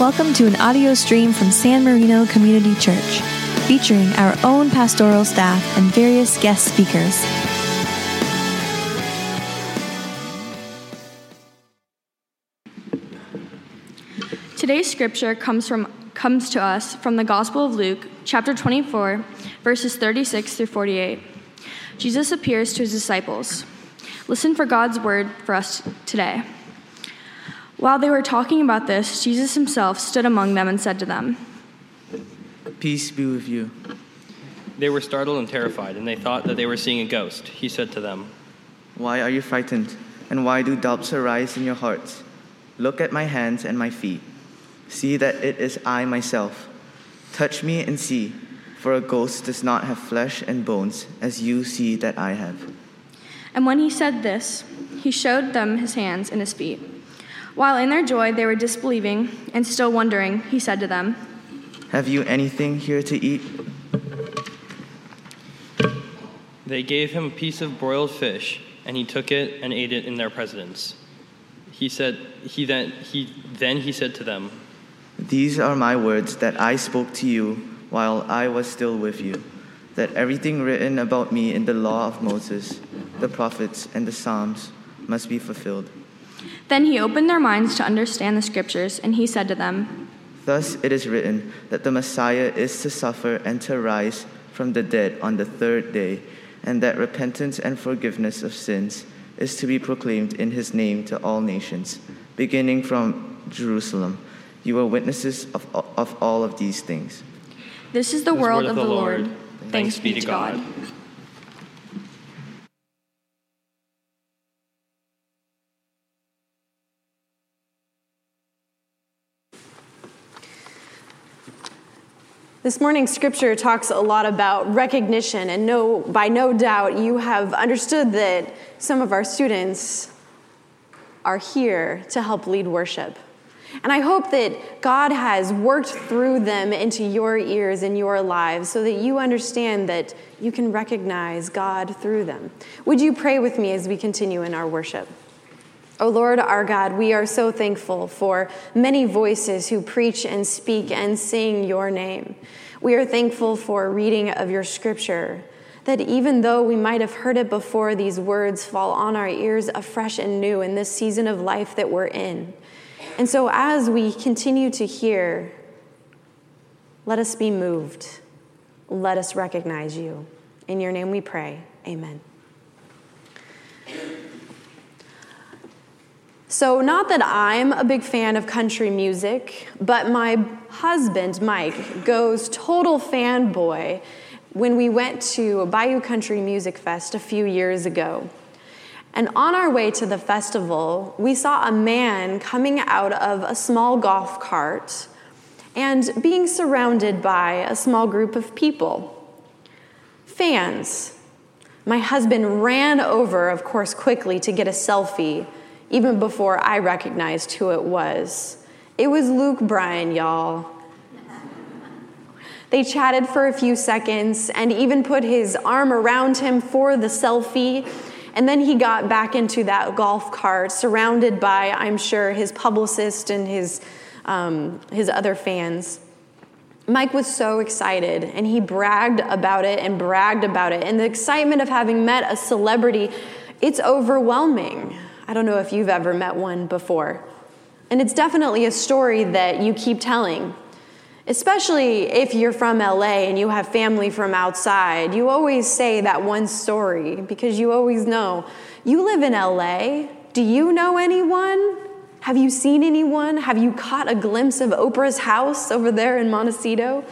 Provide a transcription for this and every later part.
Welcome to an audio stream from San Marino Community Church, featuring our own pastoral staff and various guest speakers. Today's scripture comes from comes to us from the Gospel of Luke, chapter 24, verses 36 through 48. Jesus appears to his disciples. Listen for God's word for us today. While they were talking about this, Jesus himself stood among them and said to them, Peace be with you. They were startled and terrified, and they thought that they were seeing a ghost. He said to them, Why are you frightened? And why do doubts arise in your hearts? Look at my hands and my feet. See that it is I myself. Touch me and see, for a ghost does not have flesh and bones, as you see that I have. And when he said this, he showed them his hands and his feet. While in their joy they were disbelieving and still wondering, he said to them, Have you anything here to eat? They gave him a piece of broiled fish, and he took it and ate it in their presence. He said, he then, he, then he said to them, These are my words that I spoke to you while I was still with you, that everything written about me in the law of Moses, the prophets, and the Psalms must be fulfilled. Then he opened their minds to understand the scriptures, and he said to them, Thus it is written that the Messiah is to suffer and to rise from the dead on the third day, and that repentance and forgiveness of sins is to be proclaimed in his name to all nations, beginning from Jerusalem. You are witnesses of, of all of these things. This is the This word word of the Lord. Thanks be to God. This morning's scripture talks a lot about recognition, and no, by no doubt, you have understood that some of our students are here to help lead worship. And I hope that God has worked through them into your ears and your lives so that you understand that you can recognize God through them. Would you pray with me as we continue in our worship? O Lord our God, we are so thankful for many voices who preach and speak and sing your name. We are thankful for reading of your scripture, that even though we might have heard it before, these words fall on our ears afresh and new in this season of life that we're in. And so as we continue to hear, let us be moved. Let us recognize you. In your name we pray. Amen. So, not that I'm a big fan of country music, but my husband, Mike, goes total fanboy when we went to Bayou Country Music Fest a few years ago. And on our way to the festival, we saw a man coming out of a small golf cart and being surrounded by a small group of people. Fans. My husband ran over, of course, quickly to get a selfie even before I recognized who it was. It was Luke Bryan, y'all. They chatted for a few seconds and even put his arm around him for the selfie. And then he got back into that golf cart, surrounded by, I'm sure, his publicist and his, um, his other fans. Mike was so excited and he bragged about it and bragged about it. And the excitement of having met a celebrity, it's overwhelming. I don't know if you've ever met one before. And it's definitely a story that you keep telling. Especially if you're from LA and you have family from outside, you always say that one story because you always know. You live in LA. Do you know anyone? Have you seen anyone? Have you caught a glimpse of Oprah's house over there in Montecito?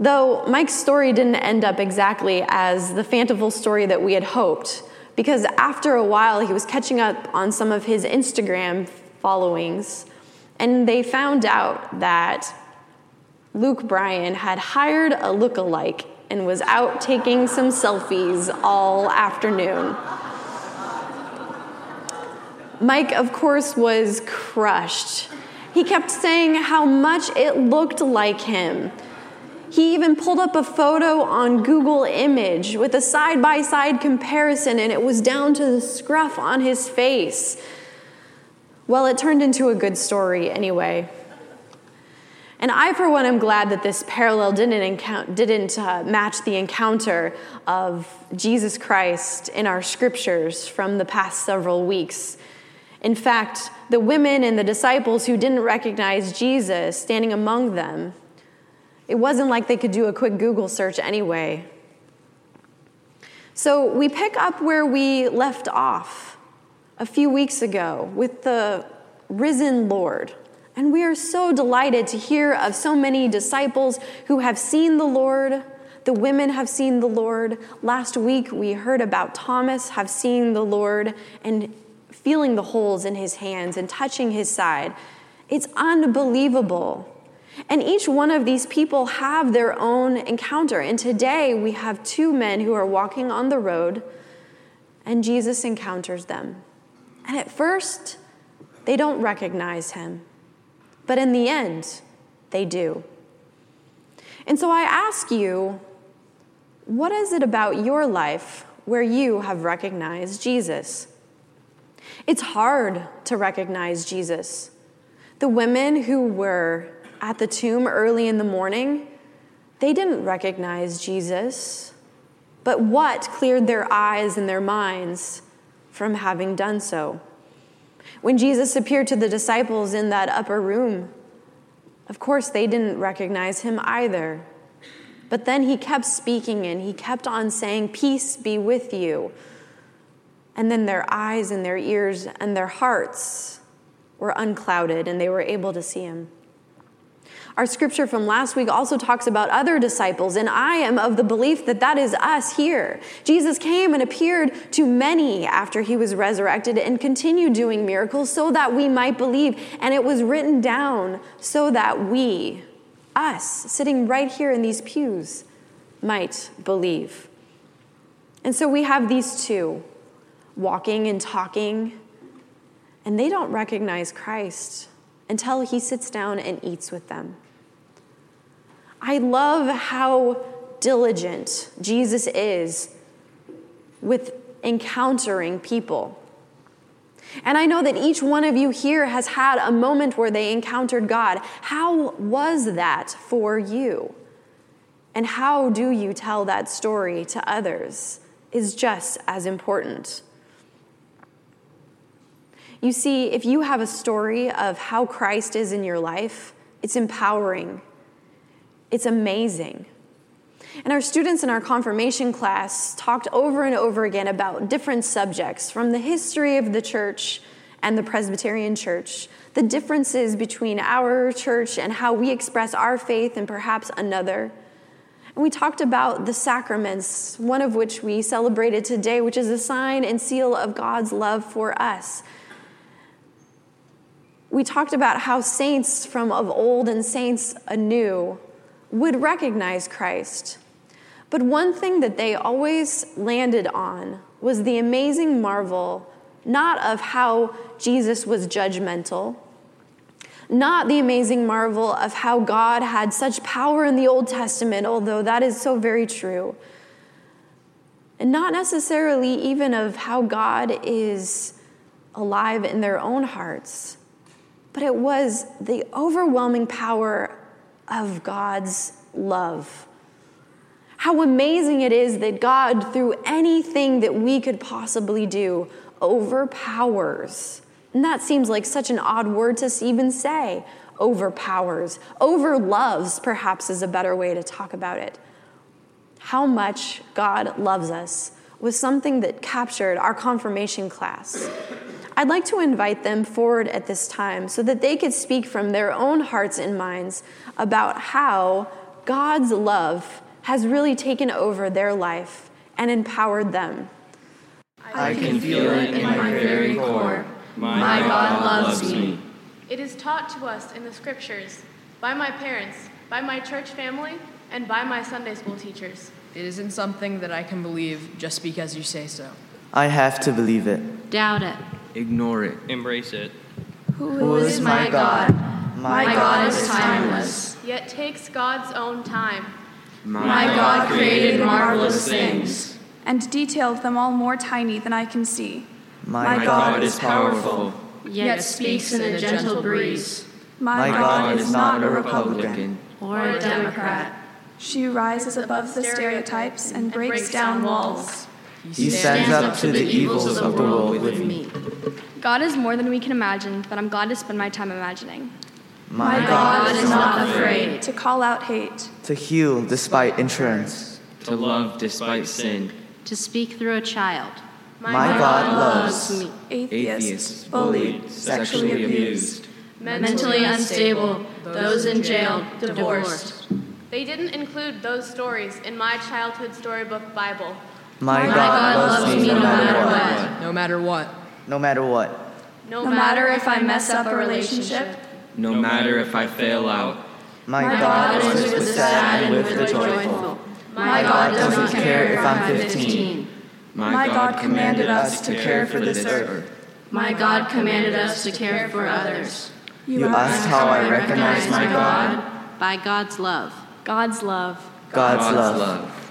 Though Mike's story didn't end up exactly as the fanciful story that we had hoped, because after a while he was catching up on some of his Instagram followings, and they found out that Luke Bryan had hired a look-alike and was out taking some selfies all afternoon. Mike, of course, was crushed. He kept saying how much it looked like him. He even pulled up a photo on Google Image with a side by side comparison, and it was down to the scruff on his face. Well, it turned into a good story anyway. And I, for one, am glad that this parallel didn't, encount- didn't uh, match the encounter of Jesus Christ in our scriptures from the past several weeks. In fact, the women and the disciples who didn't recognize Jesus standing among them, it wasn't like they could do a quick Google search anyway. So we pick up where we left off a few weeks ago with the risen Lord. And we are so delighted to hear of so many disciples who have seen the Lord. The women have seen the Lord. Last week we heard about Thomas have seen the Lord and feeling the holes in his hands and touching his side. It's unbelievable. And each one of these people have their own encounter. And today we have two men who are walking on the road, and Jesus encounters them. And at first, they don't recognize him. But in the end, they do. And so I ask you, what is it about your life where you have recognized Jesus? It's hard to recognize Jesus. The women who were at the tomb early in the morning, they didn't recognize Jesus. But what cleared their eyes and their minds from having done so? When Jesus appeared to the disciples in that upper room, of course, they didn't recognize him either. But then he kept speaking and he kept on saying, Peace be with you. And then their eyes and their ears and their hearts were unclouded and they were able to see him. Our scripture from last week also talks about other disciples, and I am of the belief that that is us here. Jesus came and appeared to many after he was resurrected and continued doing miracles so that we might believe. And it was written down so that we, us, sitting right here in these pews, might believe. And so we have these two walking and talking, and they don't recognize Christ until he sits down and eats with them. I love how diligent Jesus is with encountering people. And I know that each one of you here has had a moment where they encountered God. How was that for you? And how do you tell that story to others is just as important. You see, if you have a story of how Christ is in your life, it's empowering it's amazing. And our students in our confirmation class talked over and over again about different subjects from the history of the church and the Presbyterian church, the differences between our church and how we express our faith and perhaps another. And we talked about the sacraments, one of which we celebrated today, which is a sign and seal of God's love for us. We talked about how saints from of old and saints anew would recognize Christ. But one thing that they always landed on was the amazing marvel, not of how Jesus was judgmental, not the amazing marvel of how God had such power in the Old Testament, although that is so very true, and not necessarily even of how God is alive in their own hearts, but it was the overwhelming power of God's love. How amazing it is that God, through anything that we could possibly do, overpowers. And that seems like such an odd word to even say overpowers. Overloves, perhaps, is a better way to talk about it. How much God loves us was something that captured our confirmation class. I'd like to invite them forward at this time so that they could speak from their own hearts and minds about how God's love has really taken over their life and empowered them. I can feel it in my very core. My God loves me. It is taught to us in the scriptures by my parents, by my church family, and by my Sunday school teachers. It isn't something that I can believe just because you say so. I have to believe it. Doubt it. Ignore it. Embrace it. Who is my God? My God is timeless. Yet takes God's own time. My God created marvelous things. and detailed them all more tiny than I can see. My, My God is powerful. yet speaks in a gentle breeze. My God is not a Republican or a Democrat. She rises above the stereotypes and breaks down walls. He stands up to the evils of the world with me. God is more than we can imagine, but I'm glad to spend my time imagining. My God is not afraid to call out hate, To heal despite insurance. to love despite sin. to speak through a child. My God loves me. atheists, bullied, sexually abused. Mentally unstable, those in jail, divorced. They didn't include those stories in my childhood storybook Bible. My God loves me no matter what. No matter what. No matter what. No, No matter if I mess up a relationship, No matter if I fail out. My God is with the sad and with the joyful. My God doesn't care if I'm 15. my God commanded us to care for this earth. My God commanded us to care for others. You asked how I recognize my God? By God's love. God's love. God's love.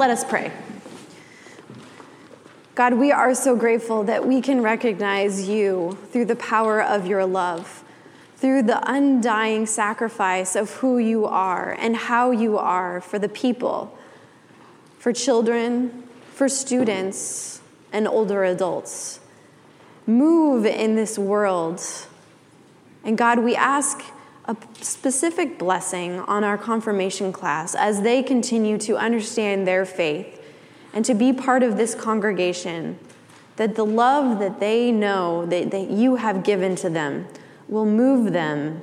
Let us pray. God, we are so grateful that we can recognize you through the power of your love, through the undying sacrifice of who you are and how you are for the people, for children, for students, and older adults. Move in this world. And God, we ask a specific blessing on our confirmation class as they continue to understand their faith and to be part of this congregation, that the love that they know that, that you have given to them will move them,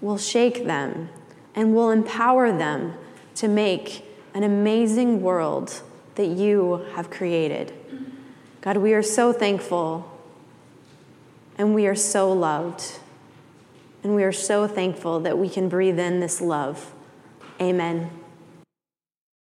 will shake them, and will empower them to make an amazing world that you have created. God, we are so thankful and we are so loved. And we are so thankful that we can breathe in this love. Amen.